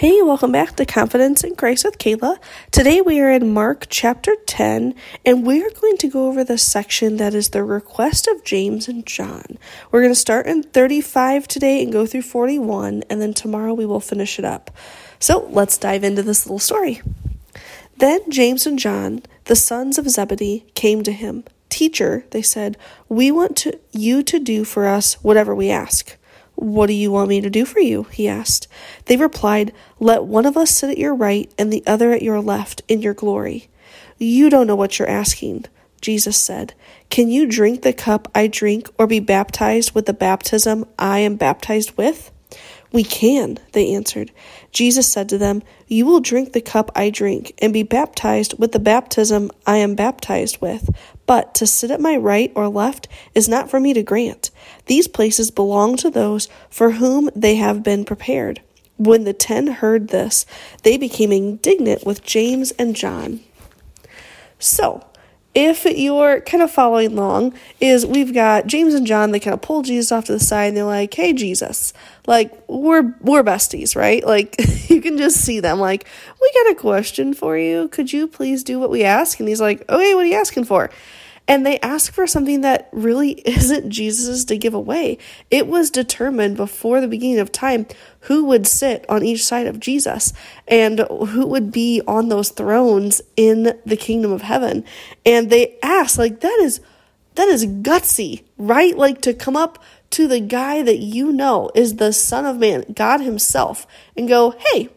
Hey, welcome back to Confidence in Christ with Kala. Today we are in Mark chapter 10, and we are going to go over the section that is the request of James and John. We're going to start in 35 today and go through 41, and then tomorrow we will finish it up. So let's dive into this little story. Then James and John, the sons of Zebedee, came to him. Teacher, they said, we want to, you to do for us whatever we ask. What do you want me to do for you? he asked. They replied, Let one of us sit at your right and the other at your left in your glory. You don't know what you're asking. Jesus said, Can you drink the cup I drink or be baptized with the baptism I am baptized with? We can, they answered. Jesus said to them, You will drink the cup I drink and be baptized with the baptism I am baptized with. But to sit at my right or left is not for me to grant. These places belong to those for whom they have been prepared. When the ten heard this, they became indignant with James and John. So, if you're kind of following along, is we've got James and John, they kind of pull Jesus off to the side and they're like, Hey Jesus, like we're we're besties, right? Like you can just see them like, We got a question for you. Could you please do what we ask? And he's like, Okay, what are you asking for? And they ask for something that really isn't Jesus to give away. It was determined before the beginning of time who would sit on each side of Jesus and who would be on those thrones in the kingdom of heaven. And they ask, like, that is that is gutsy, right? Like to come up to the guy that you know is the Son of Man, God Himself, and go, hey,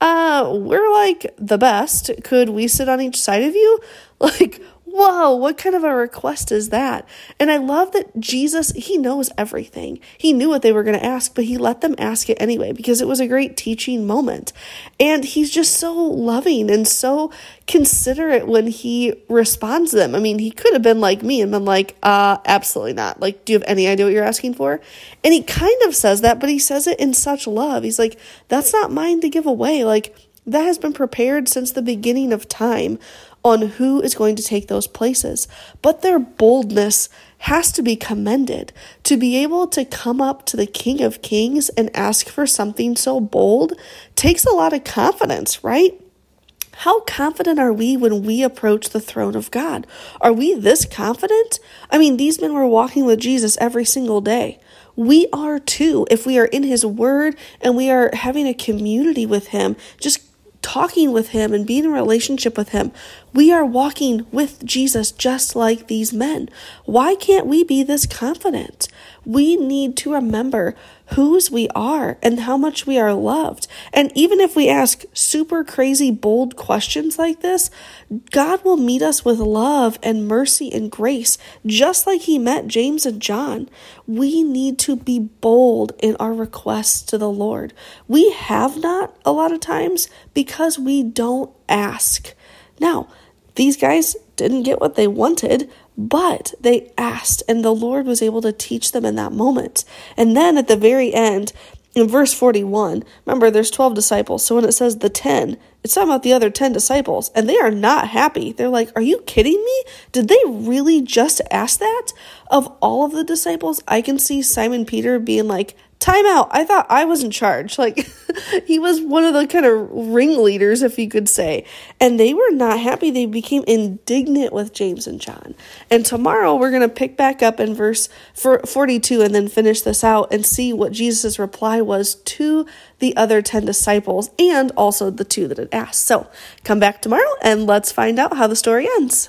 uh, we're like the best. Could we sit on each side of you? Like, whoa, what kind of a request is that? And I love that Jesus, he knows everything. He knew what they were going to ask, but he let them ask it anyway because it was a great teaching moment. And he's just so loving and so considerate when he responds to them. I mean, he could have been like me and been like, uh, absolutely not. Like, do you have any idea what you're asking for? And he kind of says that, but he says it in such love. He's like, that's not mine to give away. Like, that has been prepared since the beginning of time on who is going to take those places. But their boldness has to be commended. To be able to come up to the King of Kings and ask for something so bold takes a lot of confidence, right? How confident are we when we approach the throne of God? Are we this confident? I mean, these men were walking with Jesus every single day. We are too, if we are in His Word and we are having a community with Him, just talking with Him and being in relationship with Him. We are walking with Jesus just like these men. Why can't we be this confident? We need to remember whose we are and how much we are loved. And even if we ask super crazy, bold questions like this, God will meet us with love and mercy and grace, just like He met James and John. We need to be bold in our requests to the Lord. We have not a lot of times because we don't ask. Now, these guys didn't get what they wanted, but they asked, and the Lord was able to teach them in that moment. And then at the very end, in verse 41, remember there's 12 disciples. So when it says the 10, it's talking about the other 10 disciples, and they are not happy. They're like, Are you kidding me? Did they really just ask that? Of all of the disciples, I can see Simon Peter being like, time out. I thought I was in charge. Like he was one of the kind of ringleaders, if you could say. And they were not happy. They became indignant with James and John. And tomorrow we're going to pick back up in verse 42 and then finish this out and see what Jesus' reply was to the other 10 disciples and also the two that had asked. So come back tomorrow and let's find out how the story ends.